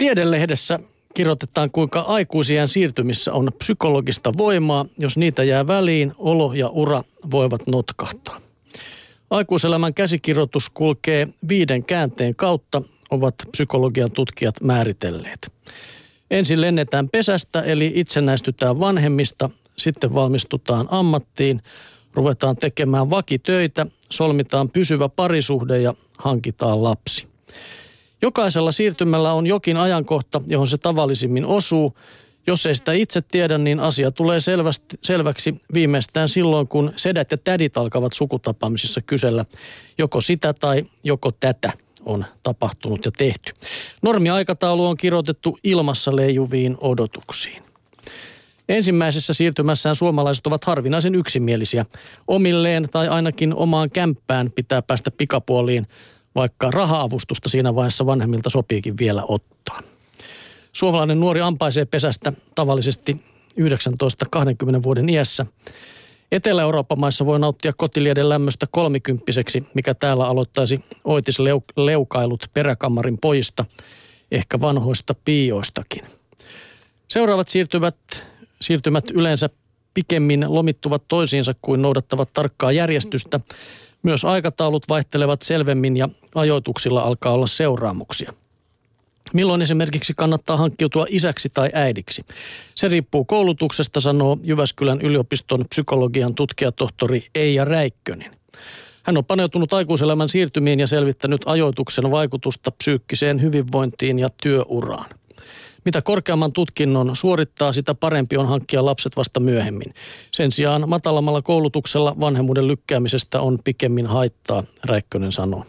Tiedelehdessä kirjoitetaan, kuinka aikuisien siirtymissä on psykologista voimaa. Jos niitä jää väliin, olo ja ura voivat notkahtaa. Aikuiselämän käsikirjoitus kulkee viiden käänteen kautta, ovat psykologian tutkijat määritelleet. Ensin lennetään pesästä, eli itsenäistytään vanhemmista, sitten valmistutaan ammattiin, ruvetaan tekemään vakitöitä, solmitaan pysyvä parisuhde ja hankitaan lapsi. Jokaisella siirtymällä on jokin ajankohta, johon se tavallisimmin osuu. Jos ei sitä itse tiedä, niin asia tulee selvästi, selväksi viimeistään silloin, kun sedät ja tädit alkavat sukutapaamisissa kysellä joko sitä tai joko tätä on tapahtunut ja tehty. Normiaikataulu on kirjoitettu ilmassa leijuviin odotuksiin. Ensimmäisessä siirtymässään suomalaiset ovat harvinaisen yksimielisiä. Omilleen tai ainakin omaan kämppään pitää päästä pikapuoliin, vaikka raha-avustusta siinä vaiheessa vanhemmilta sopiikin vielä ottaa. Suomalainen nuori ampaisee pesästä tavallisesti 19-20 vuoden iässä. Etelä-Euroopan maissa voi nauttia kotilieden lämmöstä kolmikymppiseksi, mikä täällä aloittaisi oitisleukailut peräkammarin pojista, ehkä vanhoista piioistakin. Seuraavat siirtyvät, siirtymät yleensä pikemmin lomittuvat toisiinsa kuin noudattavat tarkkaa järjestystä. Myös aikataulut vaihtelevat selvemmin ja ajoituksilla alkaa olla seuraamuksia. Milloin esimerkiksi kannattaa hankkiutua isäksi tai äidiksi? Se riippuu koulutuksesta, sanoo Jyväskylän yliopiston psykologian tutkijatohtori Eija Räikkönen. Hän on paneutunut aikuiselämän siirtymiin ja selvittänyt ajoituksen vaikutusta psyykkiseen hyvinvointiin ja työuraan. Mitä korkeamman tutkinnon suorittaa, sitä parempi on hankkia lapset vasta myöhemmin. Sen sijaan matalammalla koulutuksella vanhemmuuden lykkäämisestä on pikemmin haittaa, Räikkönen sanoo.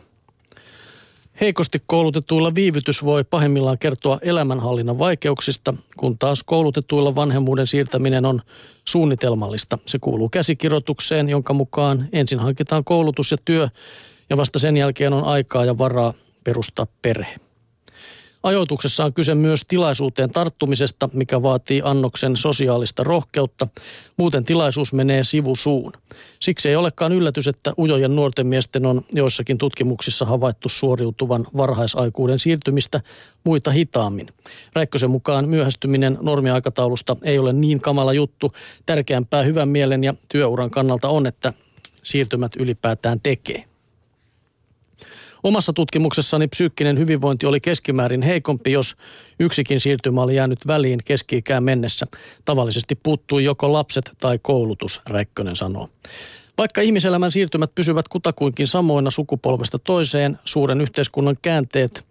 Heikosti koulutetuilla viivytys voi pahimmillaan kertoa elämänhallinnan vaikeuksista, kun taas koulutetuilla vanhemmuuden siirtäminen on suunnitelmallista. Se kuuluu käsikirjoitukseen, jonka mukaan ensin hankitaan koulutus ja työ ja vasta sen jälkeen on aikaa ja varaa perustaa perhe. Ajoituksessa on kyse myös tilaisuuteen tarttumisesta, mikä vaatii annoksen sosiaalista rohkeutta. Muuten tilaisuus menee sivusuun. Siksi ei olekaan yllätys, että ujojen nuorten miesten on joissakin tutkimuksissa havaittu suoriutuvan varhaisaikuuden siirtymistä muita hitaammin. Räikkösen mukaan myöhästyminen normiaikataulusta ei ole niin kamala juttu. Tärkeämpää hyvän mielen ja työuran kannalta on, että siirtymät ylipäätään tekee. Omassa tutkimuksessani psyykkinen hyvinvointi oli keskimäärin heikompi, jos yksikin siirtymä oli jäänyt väliin keski-ikään mennessä. Tavallisesti puuttui joko lapset tai koulutus, Räikkönen sanoo. Vaikka ihmiselämän siirtymät pysyvät kutakuinkin samoina sukupolvesta toiseen, suuren yhteiskunnan käänteet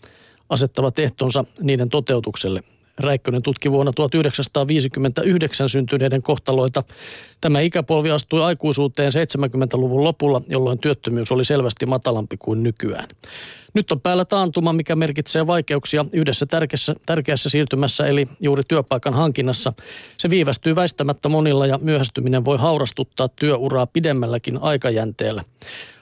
asettavat ehtonsa niiden toteutukselle. Räikkönen tutki vuonna 1959 syntyneiden kohtaloita. Tämä ikäpolvi astui aikuisuuteen 70-luvun lopulla, jolloin työttömyys oli selvästi matalampi kuin nykyään. Nyt on päällä taantuma, mikä merkitsee vaikeuksia yhdessä tärkeässä, tärkeässä siirtymässä, eli juuri työpaikan hankinnassa. Se viivästyy väistämättä monilla ja myöhästyminen voi haurastuttaa työuraa pidemmälläkin aikajänteellä.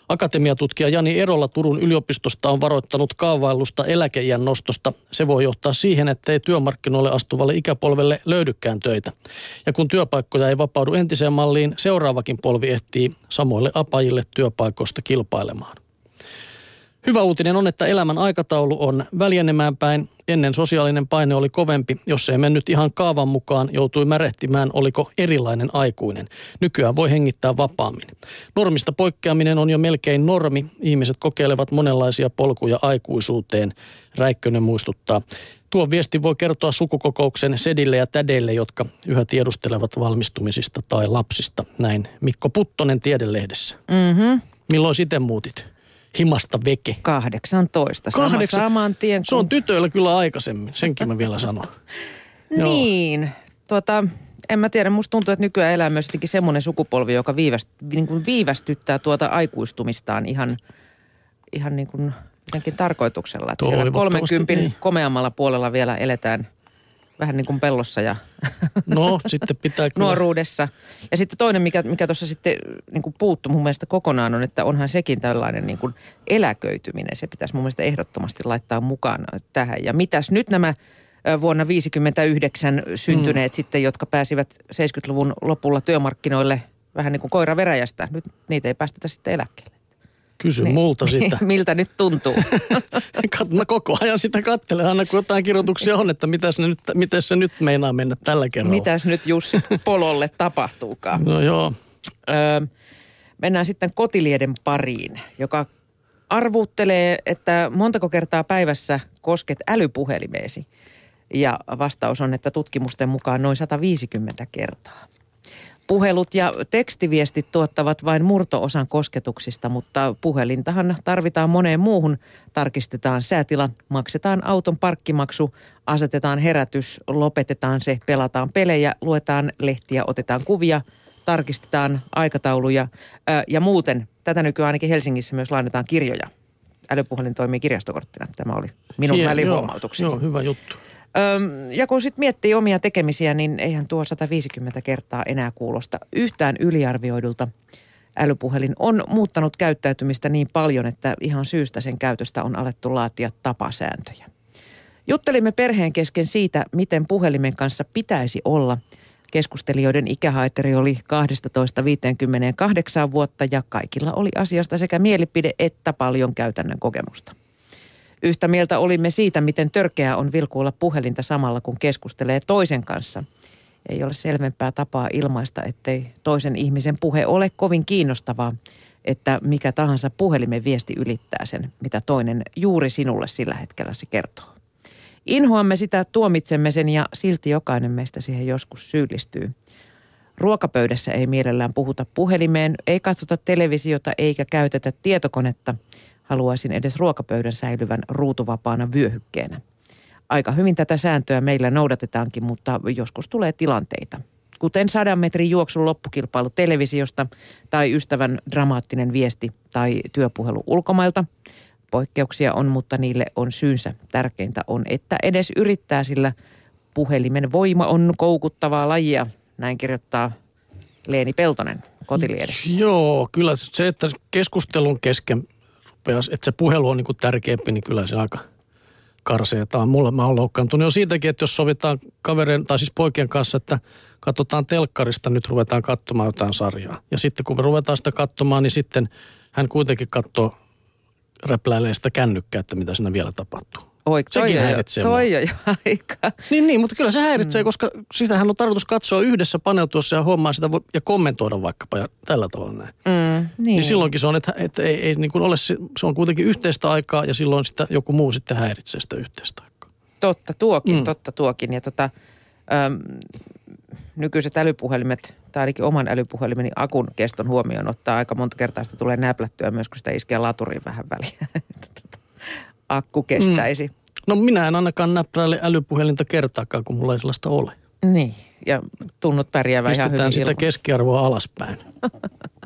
Akatemiatutkija Jani Erola Turun yliopistosta on varoittanut kaavailusta eläkeijän nostosta. Se voi johtaa siihen, ettei työmarkkinoille astuvalle ikäpolvelle löydykään töitä. Ja kun työpaikkoja ei vapaudu entiseen malliin, seuraavakin polvi ehtii samoille apajille työpaikoista kilpailemaan. Hyvä uutinen on, että elämän aikataulu on väljenemään päin. Ennen sosiaalinen paine oli kovempi. Jos ei mennyt ihan kaavan mukaan, joutui märehtimään, oliko erilainen aikuinen. Nykyään voi hengittää vapaammin. Normista poikkeaminen on jo melkein normi. Ihmiset kokeilevat monenlaisia polkuja aikuisuuteen, Räikkönen muistuttaa. Tuo viesti voi kertoa sukukokouksen sedille ja tädeille, jotka yhä tiedustelevat valmistumisista tai lapsista. Näin Mikko Puttonen Tiedelehdessä. Mm-hmm. Milloin sitten muutit? Himasta veke. 18. Kahdeksan. Saman tien kun... Se on tytöillä kyllä aikaisemmin, senkin mä vielä sanon. niin, tuota, en mä tiedä, musta tuntuu, että nykyään elää myös jotenkin semmoinen sukupolvi, joka viiväst, niin kuin viivästyttää tuota aikuistumistaan ihan, ihan niin kuin jotenkin tarkoituksella. Että siellä 30 niin. komeammalla puolella vielä eletään – vähän niin kuin pellossa ja no, sitten pitää kyllä. nuoruudessa. Ja sitten toinen, mikä, mikä tuossa sitten niin kuin puuttu mun mielestä kokonaan on, että onhan sekin tällainen niin kuin eläköityminen. Se pitäisi mun mielestä ehdottomasti laittaa mukaan tähän. Ja mitäs nyt nämä vuonna 1959 syntyneet mm. sitten, jotka pääsivät 70-luvun lopulla työmarkkinoille vähän niin kuin koira veräjästä. Nyt niitä ei päästetä sitten eläkkeelle. Kysy niin. multa sitä. Miltä nyt tuntuu? Mä koko ajan sitä katselen, aina kun jotain kirjoituksia on, että mitäs, ne nyt, miten se nyt meinaa mennä tällä kerralla. Mitäs nyt Jussi Pololle tapahtuukaan? No joo. Öö, mennään sitten kotilieden pariin, joka arvuuttelee, että montako kertaa päivässä kosket älypuhelimeesi. Ja vastaus on, että tutkimusten mukaan noin 150 kertaa. Puhelut ja tekstiviestit tuottavat vain murtoosan kosketuksista, mutta puhelintahan tarvitaan moneen muuhun. Tarkistetaan säätila, maksetaan auton parkkimaksu, asetetaan herätys, lopetetaan se, pelataan pelejä, luetaan lehtiä, otetaan kuvia, tarkistetaan aikatauluja ää, ja muuten. Tätä nykyään ainakin Helsingissä myös lainataan kirjoja. Älypuhelin toimii kirjastokorttina. Tämä oli minun välihuomautukseni. Joo, joo, hyvä juttu. Ja kun sitten miettii omia tekemisiä, niin eihän tuo 150 kertaa enää kuulosta yhtään yliarvioidulta. Älypuhelin on muuttanut käyttäytymistä niin paljon, että ihan syystä sen käytöstä on alettu laatia tapasääntöjä. Juttelimme perheen kesken siitä, miten puhelimen kanssa pitäisi olla. Keskustelijoiden ikähaiteri oli 12-58 vuotta ja kaikilla oli asiasta sekä mielipide että paljon käytännön kokemusta. Yhtä mieltä olimme siitä, miten törkeää on vilkuilla puhelinta samalla, kun keskustelee toisen kanssa. Ei ole selvempää tapaa ilmaista, ettei toisen ihmisen puhe ole kovin kiinnostavaa, että mikä tahansa puhelimen viesti ylittää sen, mitä toinen juuri sinulle sillä hetkellä se kertoo. Inhoamme sitä, tuomitsemme sen ja silti jokainen meistä siihen joskus syyllistyy. Ruokapöydässä ei mielellään puhuta puhelimeen, ei katsota televisiota eikä käytetä tietokonetta – haluaisin edes ruokapöydän säilyvän ruutuvapaana vyöhykkeenä. Aika hyvin tätä sääntöä meillä noudatetaankin, mutta joskus tulee tilanteita. Kuten sadan metrin juoksun loppukilpailu televisiosta tai ystävän dramaattinen viesti tai työpuhelu ulkomailta. Poikkeuksia on, mutta niille on syynsä. Tärkeintä on, että edes yrittää, sillä puhelimen voima on koukuttavaa lajia. Näin kirjoittaa Leeni Peltonen kotiliedessä. Joo, kyllä se, että keskustelun kesken rupeaa, että se puhelu on niin kuin tärkeämpi, niin kyllä se aika karseetaan. Mulla mä oon loukkaantunut jo siitäkin, että jos sovitaan kaverin, tai siis poikien kanssa, että katsotaan telkkarista, nyt ruvetaan katsomaan jotain sarjaa. Ja sitten kun me ruvetaan sitä katsomaan, niin sitten hän kuitenkin katsoo räpläilee sitä kännykkää, että mitä siinä vielä tapahtuu. Oi, Sekin toi häiritsee toi jo, aika. Niin, niin, mutta kyllä se häiritsee, mm. koska sitähän on tarkoitus katsoa yhdessä, paneutua ja hommaa sitä ja kommentoida vaikkapa ja tällä tavalla näin. Mm, niin. niin silloinkin se on, että, että ei, ei niin kuin ole, se on kuitenkin yhteistä aikaa ja silloin sitä joku muu sitten häiritsee sitä yhteistä aikaa. Totta tuokin, mm. totta tuokin. Ja tota, äm, nykyiset älypuhelimet, tai ainakin oman älypuhelimeni akun keston huomioon ottaa aika monta kertaa sitä tulee näplättyä myös, kun sitä iskee laturiin vähän väliä. Tota, akku kestäisi. Mm. No minä en ainakaan näppäile älypuhelinta kertaakaan, kun mulla ei sellaista ole. Niin, ja tunnut pärjäävän ihan hyvin sitä ilman. keskiarvoa alaspäin.